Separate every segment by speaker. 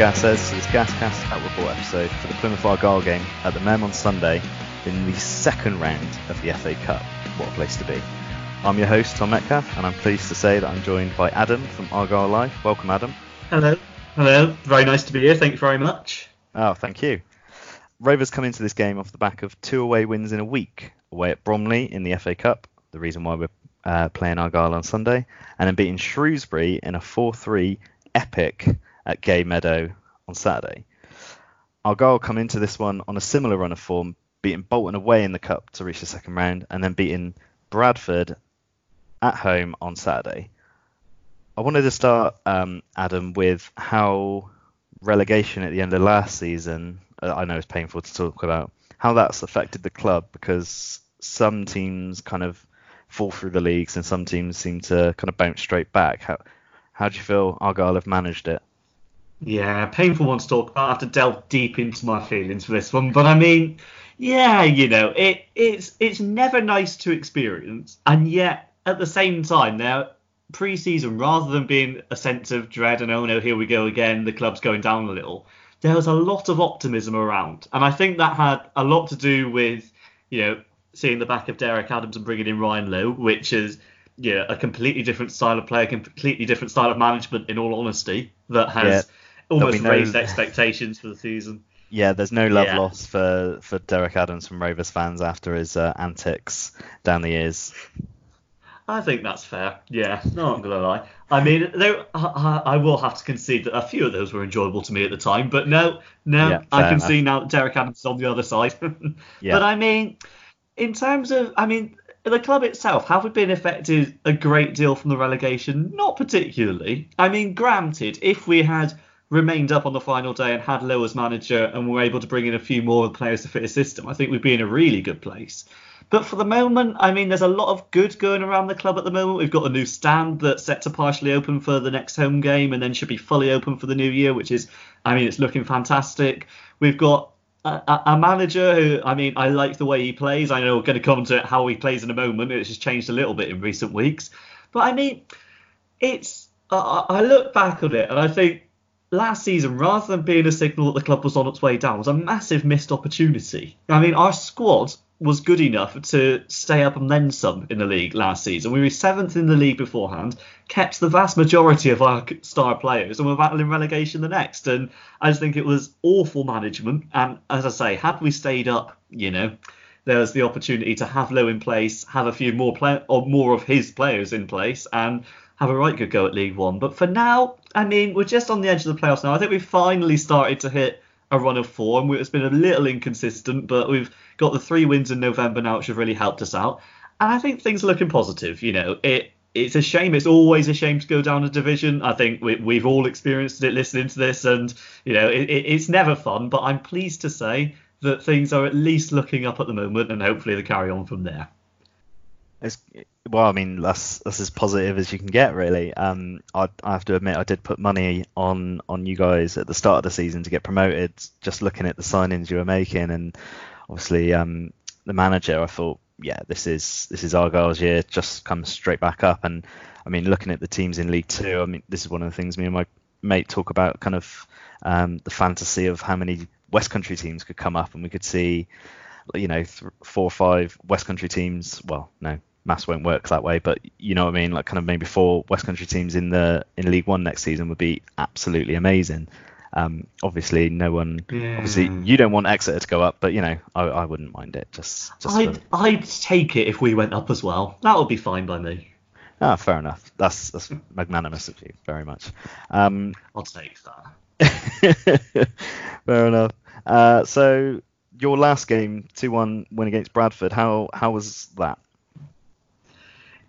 Speaker 1: Gassers, to this Gascast Report episode for the Plymouth Argyle game at the Mem on Sunday in the second round of the FA Cup. What a place to be. I'm your host, Tom Metcalf, and I'm pleased to say that I'm joined by Adam from Argyle Life. Welcome, Adam.
Speaker 2: Hello. Hello. Very nice to be here. Thank you very much.
Speaker 1: Oh, thank you. Rovers come into this game off the back of two away wins in a week away at Bromley in the FA Cup, the reason why we're uh, playing Argyle on Sunday, and then beating Shrewsbury in a 4 3 epic at Gay Meadow on Saturday. Argyle come into this one on a similar run of form, beating Bolton away in the Cup to reach the second round, and then beating Bradford at home on Saturday. I wanted to start, um, Adam, with how relegation at the end of last season, uh, I know it's painful to talk about, how that's affected the club because some teams kind of fall through the leagues and some teams seem to kind of bounce straight back. How, how do you feel Argyle have managed it?
Speaker 2: Yeah, painful one to talk about. I have to delve deep into my feelings for this one, but I mean, yeah, you know, it it's it's never nice to experience, and yet at the same time, now pre-season, rather than being a sense of dread and oh no, here we go again, the club's going down a little, there was a lot of optimism around, and I think that had a lot to do with you know seeing the back of Derek Adams and bringing in Ryan Lowe, which is yeah a completely different style of play, a completely different style of management. In all honesty, that has. Yeah almost no, raised expectations for the season.
Speaker 1: Yeah, there's no love yeah. lost for, for Derek Adams from Rovers fans after his uh, antics down the years.
Speaker 2: I think that's fair. Yeah, no, I'm gonna lie. I mean, there, I, I, will have to concede that a few of those were enjoyable to me at the time, but no, no, yeah, I can enough. see now that Derek Adams is on the other side. yeah. But I mean, in terms of, I mean, the club itself, have we been affected a great deal from the relegation? Not particularly. I mean, granted, if we had remained up on the final day and had Lowe as manager and were able to bring in a few more players to fit a system, I think we'd be in a really good place. But for the moment, I mean, there's a lot of good going around the club at the moment. We've got a new stand that's set to partially open for the next home game and then should be fully open for the new year, which is, I mean, it's looking fantastic. We've got a, a, manager who, I mean, I like the way he plays. I know we're going to come to how he plays in a moment. It's just changed a little bit in recent weeks. But I mean, it's, I, I look back on it and I think last season, rather than being a signal that the club was on its way down, was a massive missed opportunity. I mean, our squad was good enough to stay up and then some in the league last season. We were seventh in the league beforehand, kept the vast majority of our star players, and we're battling relegation the next. And I just think it was awful management. And as I say, had we stayed up, you know, there was the opportunity to have Lowe in place, have a few more play or more of his players in place, and have a right good go at League One. But for now, I mean, we're just on the edge of the playoffs now. I think we've finally started to hit a run of form. It's been a little inconsistent, but we've got the three wins in November now, which have really helped us out. And I think things are looking positive. You know, it it's a shame. It's always a shame to go down a division. I think we, have all experienced it listening to this, and you know, it, it, it's never fun. But I'm pleased to say that things are at least looking up at the moment, and hopefully they carry on from there.
Speaker 1: It's, well, I mean, that's that's as positive as you can get, really. Um, I, I have to admit, I did put money on on you guys at the start of the season to get promoted. Just looking at the signings you were making, and obviously um, the manager, I thought, yeah, this is this is Argyle's year. Just come straight back up. And I mean, looking at the teams in League Two, I mean, this is one of the things me and my mate talk about, kind of um, the fantasy of how many West Country teams could come up, and we could see, you know, th- four or five West Country teams. Well, no, maths won't work that way, but you know what I mean. Like kind of maybe four West Country teams in the in League One next season would be absolutely amazing. Um, obviously, no one. Obviously, you don't want Exeter to go up, but you know, I, I wouldn't mind it. Just, just
Speaker 2: I'd, for... I'd take it if we went up as well. That would be fine by me.
Speaker 1: Ah, fair enough. That's that's magnanimous of you, very much. Um,
Speaker 2: I'll take that.
Speaker 1: fair enough. Uh, so your last game, two one win against Bradford. How how was that?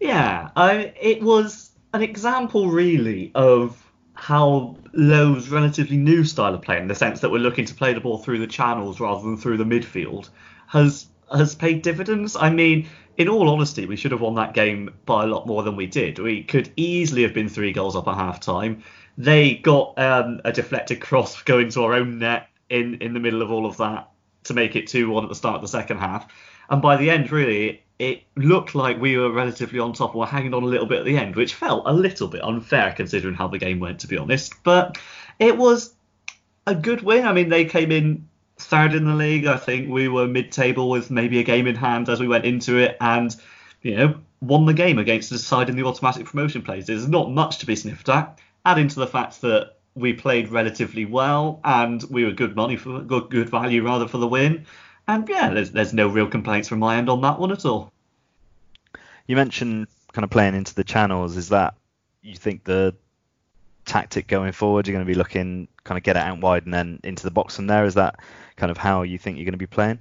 Speaker 2: Yeah, I, it was an example really of how Lowe's relatively new style of play, in the sense that we're looking to play the ball through the channels rather than through the midfield, has has paid dividends. I mean, in all honesty, we should have won that game by a lot more than we did. We could easily have been three goals up at half time. They got um, a deflected cross going to our own net in, in the middle of all of that to make it 2 1 at the start of the second half. And by the end, really, it looked like we were relatively on top were hanging on a little bit at the end, which felt a little bit unfair considering how the game went, to be honest. But it was a good win. I mean, they came in third in the league. I think we were mid-table with maybe a game in hand as we went into it, and you know won the game against the side in the automatic promotion plays. There's not much to be sniffed at. Adding to the fact that we played relatively well and we were good money for good good value rather for the win. And yeah, there's there's no real complaints from my end on that one at all.
Speaker 1: You mentioned kind of playing into the channels. Is that you think the tactic going forward? You're going to be looking kind of get it out wide and then into the box from there. Is that kind of how you think you're going to be playing?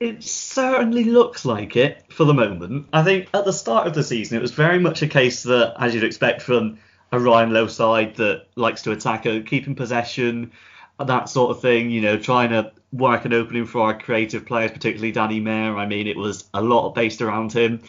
Speaker 2: It certainly looks like it for the moment. I think at the start of the season, it was very much a case that, as you'd expect from a Ryan Lowe side that likes to attack, keeping possession, that sort of thing. You know, trying to work an opening for our creative players, particularly Danny Mayor. I mean, it was a lot based around him.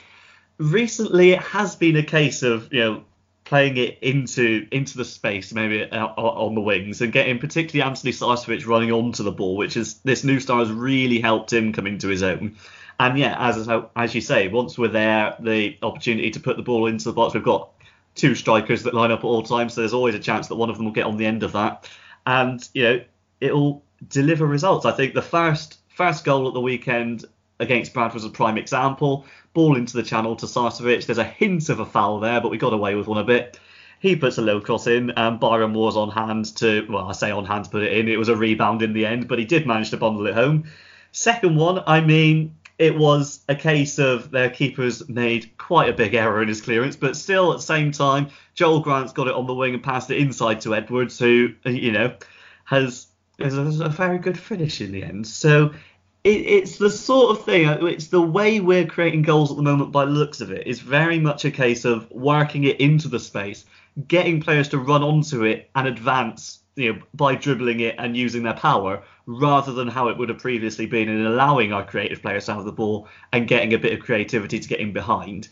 Speaker 2: Recently, it has been a case of you know playing it into into the space, maybe uh, on the wings, and getting particularly Antoni Sarcevic running onto the ball, which is this new star has really helped him come into his own. And yeah, as as you say, once we're there, the opportunity to put the ball into the box, we've got two strikers that line up at all times, so there's always a chance that one of them will get on the end of that, and you know it'll deliver results. I think the first first goal at the weekend against Bradford was a prime example. Ball into the channel to Sarcevic. There's a hint of a foul there, but we got away with one a bit. He puts a low cross in, and Byron was on hand to, well, I say on hand to put it in. It was a rebound in the end, but he did manage to bundle it home. Second one, I mean, it was a case of their keepers made quite a big error in his clearance, but still at the same time, Joel Grant's got it on the wing and passed it inside to Edwards, who, you know, has, has a very good finish in the end. So it, it's the sort of thing. Uh, it's the way we're creating goals at the moment. By the looks of it, is very much a case of working it into the space, getting players to run onto it and advance. You know, by dribbling it and using their power, rather than how it would have previously been in allowing our creative players to have the ball and getting a bit of creativity to get in behind.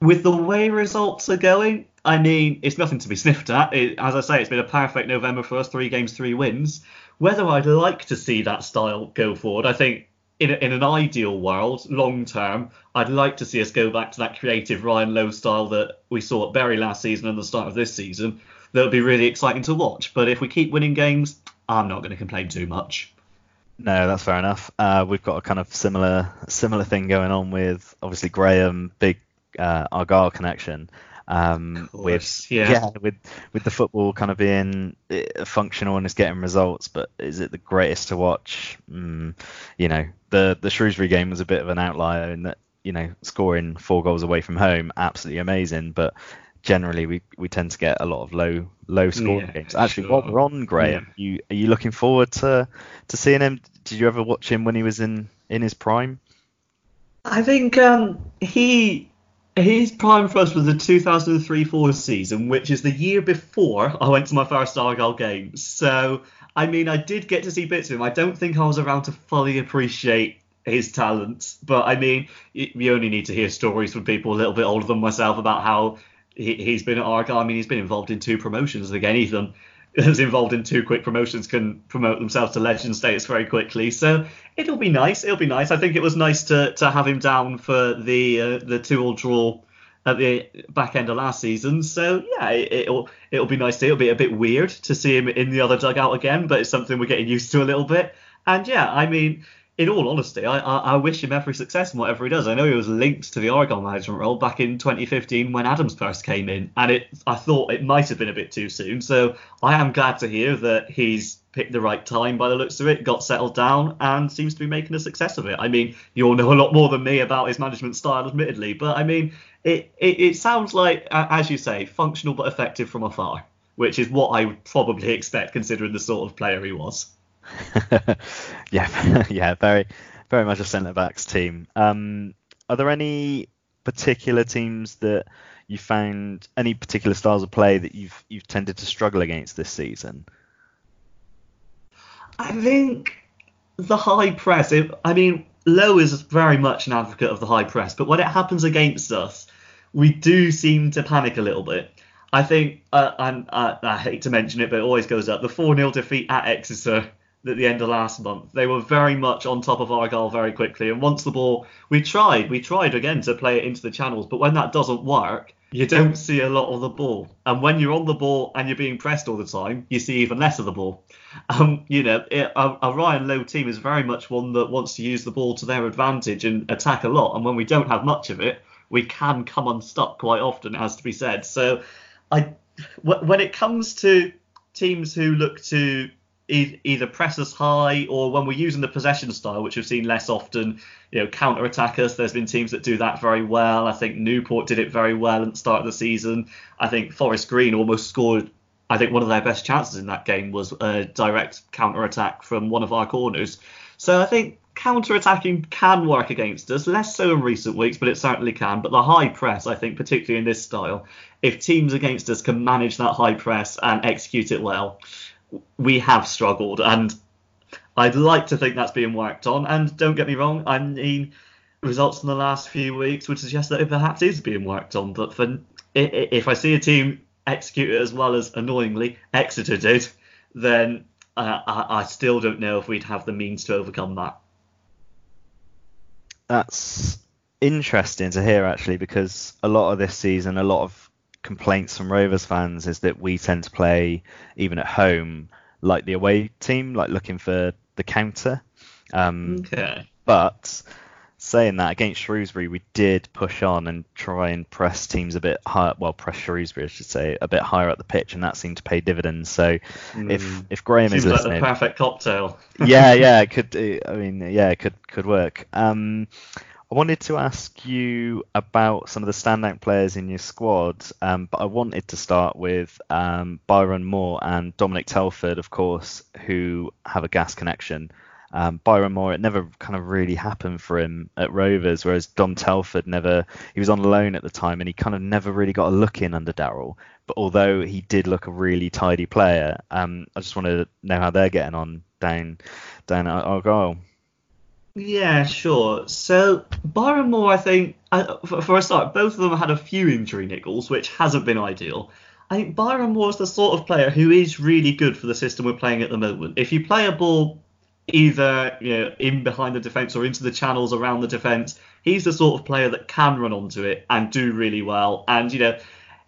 Speaker 2: With the way results are going, I mean, it's nothing to be sniffed at. It, as I say, it's been a perfect November for us, three games, three wins. Whether I'd like to see that style go forward, I think in, in an ideal world, long term, I'd like to see us go back to that creative Ryan Lowe style that we saw at Bury last season and the start of this season. That would be really exciting to watch. But if we keep winning games, I'm not going to complain too much.
Speaker 1: No, that's fair enough. Uh, we've got a kind of similar similar thing going on with obviously Graham, big uh, Argyle connection. Um, with yeah. yeah. with with the football kind of being uh, functional and it's getting results, but is it the greatest to watch? Mm, you know, the the Shrewsbury game was a bit of an outlier in that you know scoring four goals away from home, absolutely amazing, but generally we, we tend to get a lot of low low scoring yeah, games. Actually, sure. while we're on Graham, yeah. you are you looking forward to to seeing him? Did you ever watch him when he was in in his prime?
Speaker 2: I think um, he his prime for us was the 2003-4 season, which is the year before I went to my first Argyle game. So, I mean, I did get to see bits of him. I don't think I was around to fully appreciate his talents, but I mean, you only need to hear stories from people a little bit older than myself about how he, has been at Argyle. I mean, he's been involved in two promotions. Again, Ethan is involved in two quick promotions can promote themselves to legend status very quickly. So it'll be nice. It'll be nice. I think it was nice to, to have him down for the uh, the two all draw at the back end of last season. So yeah, it, will it'll be nice. To, it'll be a bit weird to see him in the other dugout again, but it's something we're getting used to a little bit. And yeah, I mean, in all honesty, I, I, I, wish him every success in whatever he does. I know he was linked to the Argyle management role back in 2015 when Adams first came in, and it I thought it might have been a bit too soon. So I am glad to hear that he's picked the right time by the looks of it, got settled down, and seems to be making a success of it. I mean, you all know a lot more than me about his management style, admittedly, but I mean, it, it, it sounds like, as you say, functional but effective from afar, which is what I would probably expect considering the sort of player he was.
Speaker 1: yeah, yeah, very, very much a centre backs team. Um, are there any particular teams that you found any particular styles of play that you've you've tended to struggle against this season?
Speaker 2: I think the high press. It, I mean, Lowe is very much an advocate of the high press, but when it happens against us, we do seem to panic a little bit. I think, uh, and uh, I hate to mention it, but it always goes up. The 4 0 defeat at Exeter at the end of last month. They were very much on top of Argyle very quickly. And once the ball, we tried, we tried again to play it into the channels, but when that doesn't work, you don't see a lot of the ball. And when you're on the ball and you're being pressed all the time, you see even less of the ball. Um, you know, it, a, a, Ryan Lowe team is very much one that wants to use the ball to their advantage and attack a lot. And when we don't have much of it, we can come unstuck quite often, it has to be said. So, I when it comes to teams who look to either press us high or when we're using the possession style, which we've seen less often, you know, counter attack us. There's been teams that do that very well. I think Newport did it very well at the start of the season. I think Forest Green almost scored. I think one of their best chances in that game was a direct counter attack from one of our corners. So I think counter attacking can work against us, less so in recent weeks, but it certainly can. But the high press, I think, particularly in this style, if teams against us can manage that high press and execute it well, we have struggled, and I'd like to think that's being worked on. And don't get me wrong, I mean, results in the last few weeks would suggest that it perhaps is being worked on. But for if I see a team execute it as well as annoyingly Exeter did, then uh, I, I still don't know if we'd have the means to overcome that.
Speaker 1: That's interesting to hear actually, because a lot of this season, a lot of complaints from Rovers fans is that we tend to play even at home like the away team, like looking for the counter. Um,
Speaker 2: okay.
Speaker 1: But saying that against Shrewsbury, we did push on and try and press teams a bit higher. Well, press Shrewsbury, I should say, a bit higher up the pitch, and that seemed to pay dividends. So mm. if if Graham
Speaker 2: Seems
Speaker 1: is listening,
Speaker 2: like the perfect cocktail.
Speaker 1: yeah, yeah, it could. I mean, yeah, it could could work. Um, I wanted to ask you about some of the standout players in your squad, um, but I wanted to start with um, Byron Moore and Dominic Telford, of course, who have a gas connection. Um, Byron Moore, it never kind of really happened for him at Rovers, whereas Dom Telford never, he was on loan at the time and he kind of never really got a look in under Darrell. But although he did look a really tidy player, um, I just wanted to know how they're getting on down down at Argyle.
Speaker 2: Yeah, sure. So Byron Moore, I think, uh, for, for a start, both of them had a few injury niggles, which hasn't been ideal. I think Byron Moore is the sort of player who is really good for the system we're playing at the moment. If you play a ball either you know, in behind the defence or into the channels around the defence, he's the sort of player that can run onto it and do really well. And you know,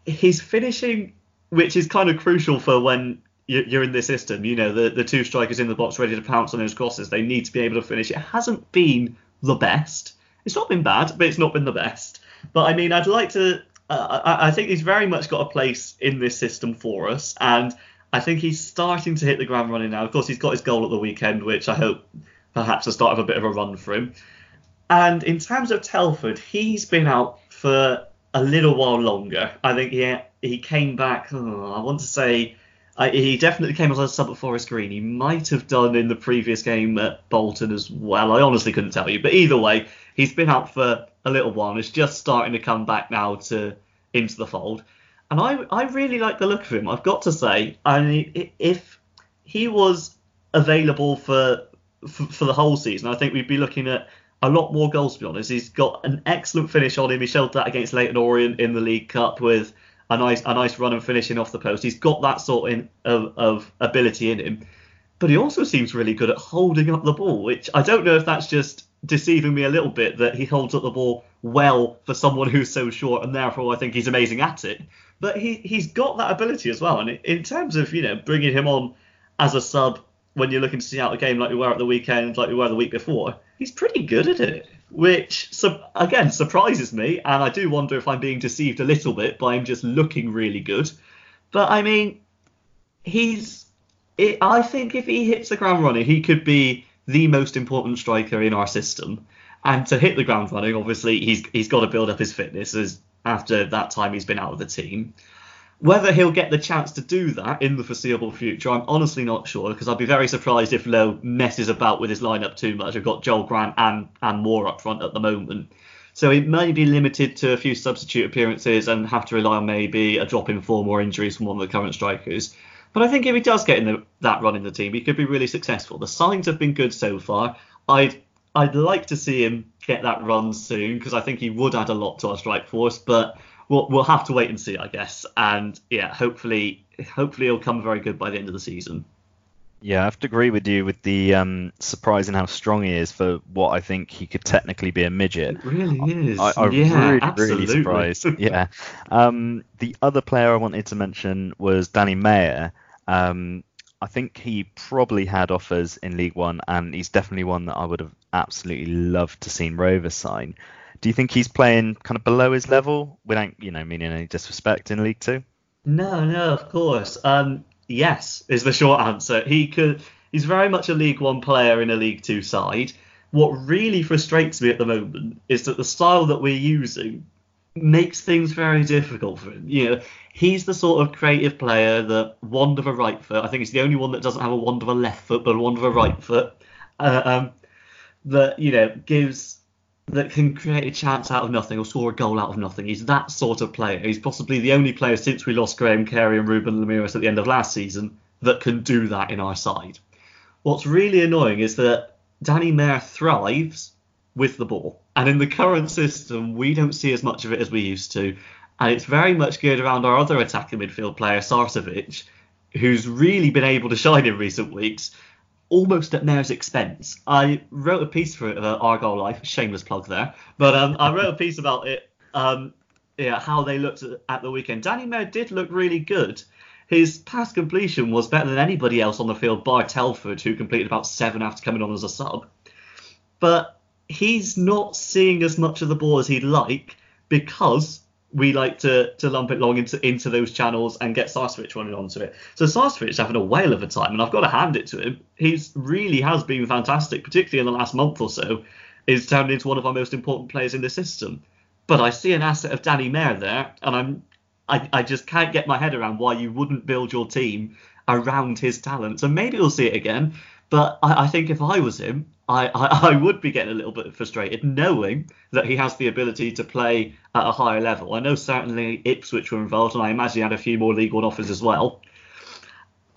Speaker 2: his finishing, which is kind of crucial for when you're in this system. You know, the, the two strikers in the box ready to pounce on those crosses. They need to be able to finish. It hasn't been the best. It's not been bad, but it's not been the best. But I mean, I'd like to. Uh, I, I think he's very much got a place in this system for us, and I think he's starting to hit the ground running now. Of course, he's got his goal at the weekend, which I hope perhaps the start of a bit of a run for him. And in terms of Telford, he's been out for a little while longer. I think he he came back. Oh, I want to say I, he definitely came as a sub at Forest Green. He might have done in the previous game at Bolton as well. I honestly couldn't tell you. But either way, he's been out for a little while and is just starting to come back now to into the fold. And I I really like the look of him. I've got to say, I mean, if he was available for, for for the whole season, I think we'd be looking at a lot more goals. To be honest, he's got an excellent finish on him. He showed that against Leyton Orient in the League Cup with a nice a nice run and finishing off the post. He's got that sort in, of, of ability in him, but he also seems really good at holding up the ball, which I don't know if that's just deceiving me a little bit that he holds up the ball well for someone who's so short, and therefore I think he's amazing at it. But he he's got that ability as well, and in terms of you know bringing him on as a sub when you're looking to see out a game like we were at the weekend, like we were the week before, he's pretty good at it which again surprises me, and I do wonder if I'm being deceived a little bit by him just looking really good. But I mean, he's. It, I think if he hits the ground running, he could be the most important striker in our system. And to hit the ground running, obviously, he's he's got to build up his fitness as after that time he's been out of the team. Whether he'll get the chance to do that in the foreseeable future, I'm honestly not sure because I'd be very surprised if Lowe messes about with his lineup too much. We've got Joel Grant and, and Moore up front at the moment. So he may be limited to a few substitute appearances and have to rely on maybe a drop in form or injuries from one of the current strikers. But I think if he does get in the, that run in the team, he could be really successful. The signs have been good so far. I'd I'd like to see him get that run soon because I think he would add a lot to our strike force. But we'll we'll have to wait and see, I guess. And yeah, hopefully hopefully it'll come very good by the end of the season.
Speaker 1: Yeah, I have to agree with you with the um, surprising how strong he is for what I think he could technically be a midget.
Speaker 2: It really is.
Speaker 1: I,
Speaker 2: I
Speaker 1: yeah,
Speaker 2: really,
Speaker 1: absolutely. really surprised. yeah. Um, the other player I wanted to mention was Danny Mayor. Um, I think he probably had offers in League One, and he's definitely one that I would have absolutely loved to seen Rovers sign. Do you think he's playing kind of below his level, without you know meaning any disrespect in League Two?
Speaker 2: No, no, of course. Um, yes, is the short answer. He could. He's very much a League One player in a League Two side. What really frustrates me at the moment is that the style that we're using makes things very difficult for him. You know, he's the sort of creative player that wand of a right foot. I think he's the only one that doesn't have a wand of a left foot, but a wand of a right foot. Uh, um, that you know gives that can create a chance out of nothing or score a goal out of nothing. He's that sort of player. He's possibly the only player since we lost Graham Carey and Ruben Lameiras at the end of last season that can do that in our side. What's really annoying is that Danny Mayor thrives with the ball. And in the current system, we don't see as much of it as we used to. And it's very much geared around our other attacking midfield player, Sarcevic, who's really been able to shine in recent weeks, almost at Mayor's expense. I wrote a piece for it about Argyle Life, shameless plug there, but um, I wrote a piece about it, um, yeah, how they looked at the weekend. Danny Mayor did look really good. His pass completion was better than anybody else on the field, bar Telford, who completed about seven after coming on as a sub. But he's not seeing as much of the ball as he'd like because we like to to lump it long into into those channels and get Sarcevic running onto it. So Sarcevic's having a whale of a time, and I've got to hand it to him. He's really has been fantastic, particularly in the last month or so. Is turned into one of our most important players in the system. But I see an asset of Danny Mayor there, and I'm I, I just can't get my head around why you wouldn't build your team around his talent. So maybe we'll see it again. But I, I think if I was him, I, I, I, would be getting a little bit frustrated knowing that he has the ability to play at a higher level. I know certainly Ipswich were involved, and I imagine he had a few more League One offers as well.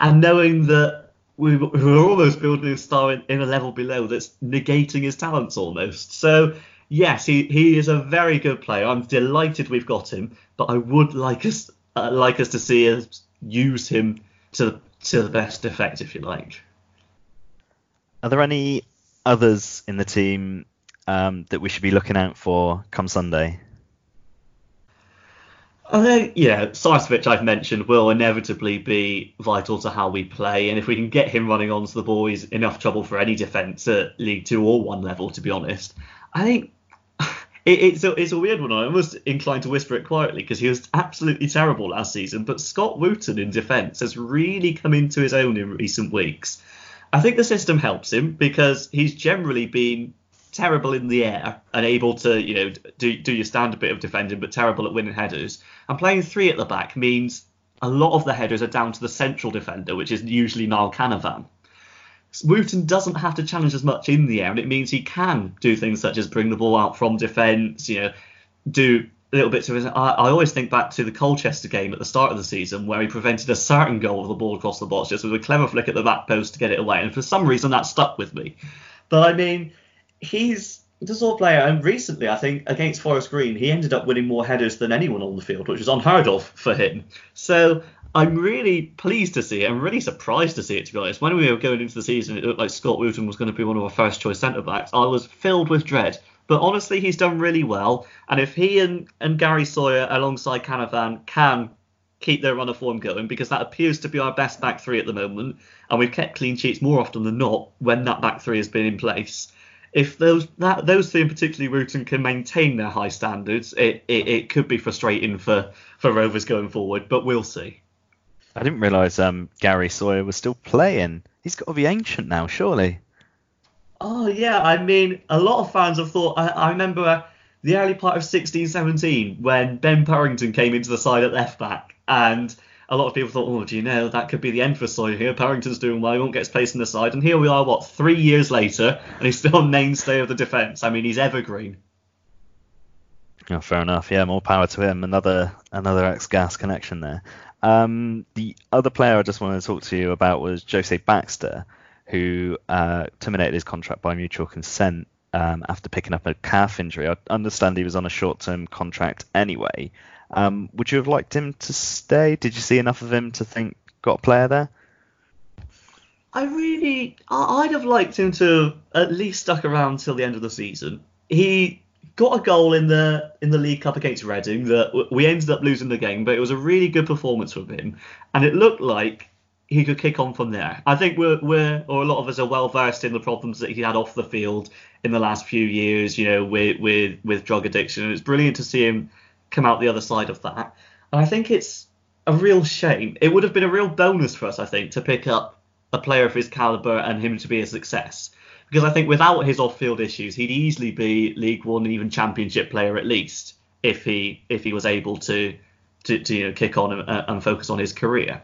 Speaker 2: And knowing that we, we were almost building a star in, in, a level below that's negating his talents almost. So, yes, he, he is a very good player. I'm delighted we've got him, but I would like us uh, like us to see us use him to, to the best effect, if you like.
Speaker 1: Are there any others in the team um, that we should be looking out for come Sunday?
Speaker 2: I think, yeah, Sarcevic I've mentioned will inevitably be vital to how we play, and if we can get him running onto the ball, he's enough trouble for any defence at League Two or One level, to be honest. I think it, it's a, it's a weird one. I'm almost inclined to whisper it quietly because he was absolutely terrible last season, but Scott Wootton in defence has really come into his own in recent weeks. I think the system helps him because he's generally been terrible in the air and able to, you know, do, do your standard bit of defending, but terrible at winning headers. And playing three at the back means a lot of the headers are down to the central defender, which is usually Niall Canavan. Wootton doesn't have to challenge as much in the air, and it means he can do things such as bring the ball out from defence, you know, do little bits of it. I, I, always think back to the Colchester game at the start of the season where he prevented a certain goal with the ball across the box just with a clever flick at the back post to get it away. And for some reason that stuck with me. But I mean, he's the sort of player, and recently I think against Forest Green he ended up winning more headers than anyone on the field, which was unheard of for him. So I'm really pleased to see it. I'm really surprised to see it, to be honest. When we were going into the season, it looked like Scott Wootton was going to be one of our first choice centre backs. I was filled with dread but honestly, he's done really well. And if he and, and Gary Sawyer alongside Canavan can keep their run of form going, because that appears to be our best back three at the moment, and we've kept clean sheets more often than not when that back three has been in place. If those that those three, particularly Wootton, can maintain their high standards, it, it, it could be frustrating for, for Rovers going forward, but we'll see.
Speaker 1: I didn't realise um, Gary Sawyer was still playing. He's got to be ancient now, surely.
Speaker 2: Oh yeah, I mean, a lot of fans have thought. I, I remember the early part of 16-17 when Ben Purrington came into the side at left back, and a lot of people thought, oh, do you know that could be the end for Sawyer here? Purrington's doing well, he won't get his place in the side, and here we are, what three years later, and he's still a mainstay of the defence. I mean, he's evergreen.
Speaker 1: Oh, fair enough. Yeah, more power to him. Another another ex-gas connection there. Um, the other player I just wanted to talk to you about was Jose Baxter who uh, terminated his contract by mutual consent um, after picking up a calf injury. I understand he was on a short-term contract anyway. Um, would you have liked him to stay? Did you see enough of him to think got a player there?
Speaker 2: I really, I'd have liked him to at least stuck around till the end of the season. He got a goal in the in the League Cup against Reading that we ended up losing the game, but it was a really good performance from him, and it looked like he could kick on from there. I think we're we're or a lot of us are well versed in the problems that he had off the field in the last few years, you know, with with with drug addiction. And it's brilliant to see him come out the other side of that. And I think it's a real shame. It would have been a real bonus for us, I think, to pick up a player of his caliber and him to be a success. Because I think without his off-field issues, he'd easily be League One and even Championship player at least if he if he was able to to, to you know kick on and, and focus on his career.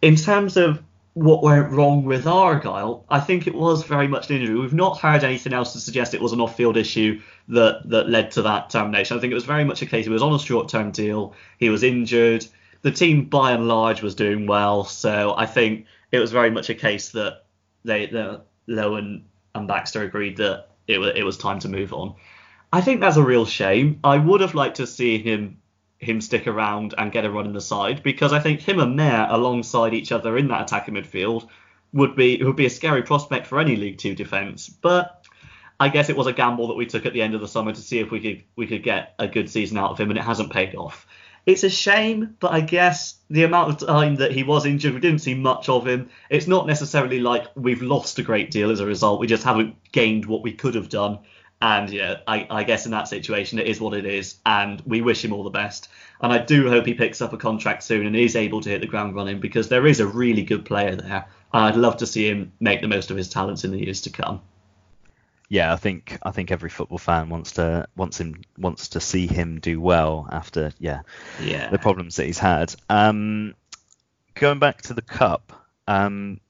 Speaker 2: In terms of what went wrong with Argyle, I think it was very much an injury. We've not heard anything else to suggest it was an off-field issue that that led to that termination. I think it was very much a case he was on a short-term deal, he was injured. The team by and large was doing well, so I think it was very much a case that they the Lowen and Baxter agreed that it was it was time to move on. I think that's a real shame. I would have liked to see him him stick around and get a run in the side because I think him and Mayor alongside each other in that attacking midfield would be would be a scary prospect for any League Two defence. But I guess it was a gamble that we took at the end of the summer to see if we could we could get a good season out of him, and it hasn't paid off. It's a shame, but I guess the amount of time that he was injured, we didn't see much of him. It's not necessarily like we've lost a great deal as a result. We just haven't gained what we could have done. And yeah, I, I, guess in that situation, it is what it is, and we wish him all the best. And I do hope he picks up a contract soon and is able to hit the ground running because there is a really good player there. And I'd love to see him make the most of his talents in the years to come.
Speaker 1: Yeah, I think I think every football fan wants to wants him wants to see him do well after yeah,
Speaker 2: yeah.
Speaker 1: the problems that he's had. Um, going back to the cup, um,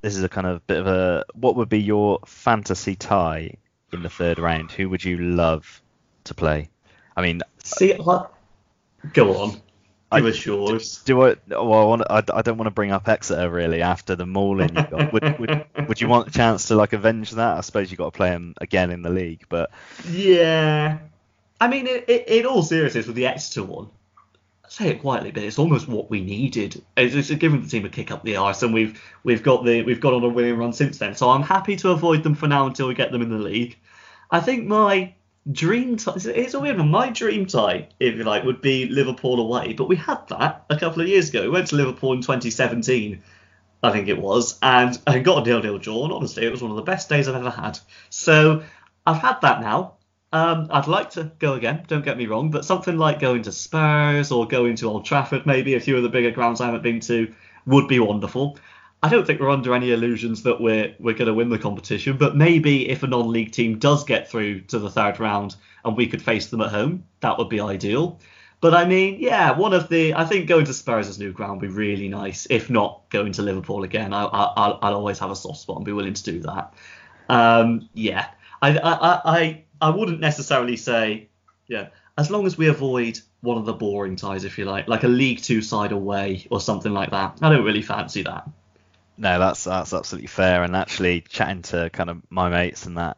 Speaker 1: this is a kind of bit of a what would be your fantasy tie in the third round, who would you love to play? I mean,
Speaker 2: see, go on. Give I, us yours.
Speaker 1: Do, do I? Well, I, want, I, I don't want to bring up Exeter really after the mauling you got. would, would, would you want a chance to like avenge that? I suppose you got to play him again in the league, but
Speaker 2: yeah. I mean, it, it, in all seriousness, with the Exeter one, I say it quietly, but it's almost what we needed. It's, it's giving the team a kick up the arse, and we've we've got the we've got on a winning run since then. So I'm happy to avoid them for now until we get them in the league. I think my dream tie. It's a weird one. My dream tie, if you like, would be Liverpool away. But we had that a couple of years ago. We went to Liverpool in 2017, I think it was, and I got a nil-nil draw. And honestly, it was one of the best days I've ever had. So I've had that now. Um, I'd like to go again. Don't get me wrong, but something like going to Spurs or going to Old Trafford, maybe a few of the bigger grounds I haven't been to, would be wonderful. I don't think we're under any illusions that we're we're going to win the competition, but maybe if a non-league team does get through to the third round and we could face them at home, that would be ideal. But I mean, yeah, one of the I think going to Spurs' new ground would be really nice. If not going to Liverpool again, I, I I'll, always have a soft spot and be willing to do that. Um, yeah, I, I I I wouldn't necessarily say yeah as long as we avoid one of the boring ties, if you like, like a League Two side away or something like that. I don't really fancy that.
Speaker 1: No, that's that's absolutely fair. And actually, chatting to kind of my mates and that,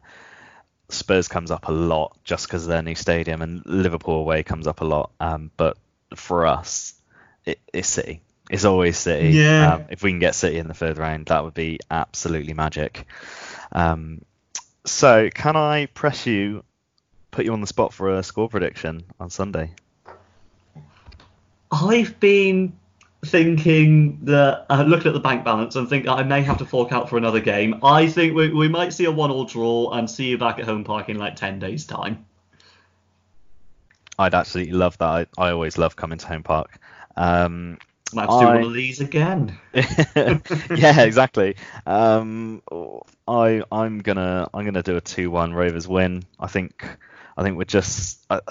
Speaker 1: Spurs comes up a lot just because of their new stadium, and Liverpool away comes up a lot. Um, but for us, it, it's City. It's always City.
Speaker 2: Yeah. Um,
Speaker 1: if we can get City in the third round, that would be absolutely magic. Um, so, can I press you, put you on the spot for a score prediction on Sunday?
Speaker 2: I've been thinking that uh, looking at the bank balance and think I may have to fork out for another game. I think we, we might see a one-all draw and see you back at home park in like ten days' time.
Speaker 1: I'd absolutely love that. I, I always love coming to home park. Um,
Speaker 2: I have to do one of these again.
Speaker 1: yeah, exactly. Um, I I'm gonna I'm gonna do a two-one Rovers win. I think I think we're just uh,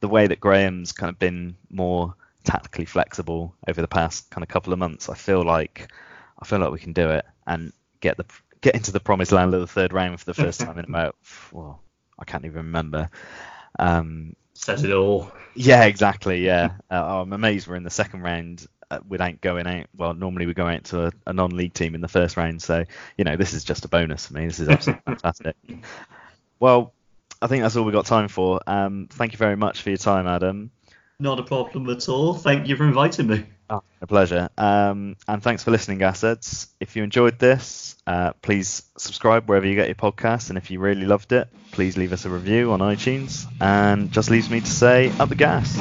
Speaker 1: the way that Graham's kind of been more tactically flexible over the past kind of couple of months. I feel like I feel like we can do it and get the get into the promised land of the third round for the first time in about well, I can't even remember. Um,
Speaker 2: Says it all.
Speaker 1: Yeah, exactly. Yeah, uh, I'm amazed we're in the second round without going out. Well, normally we go out to a, a, non-league team in the first round, so you know this is just a bonus for me. This is absolutely fantastic. Well, I think that's all we've got time for. Um, thank you very much for your time, Adam.
Speaker 2: Not a problem at all. Thank you for inviting me.
Speaker 1: Oh, a pleasure. Um, and thanks for listening, Gasheads. If you enjoyed this, uh, please subscribe wherever you get your podcasts. And if you really loved it, please leave us a review on iTunes. And just leaves me to say, up the gas.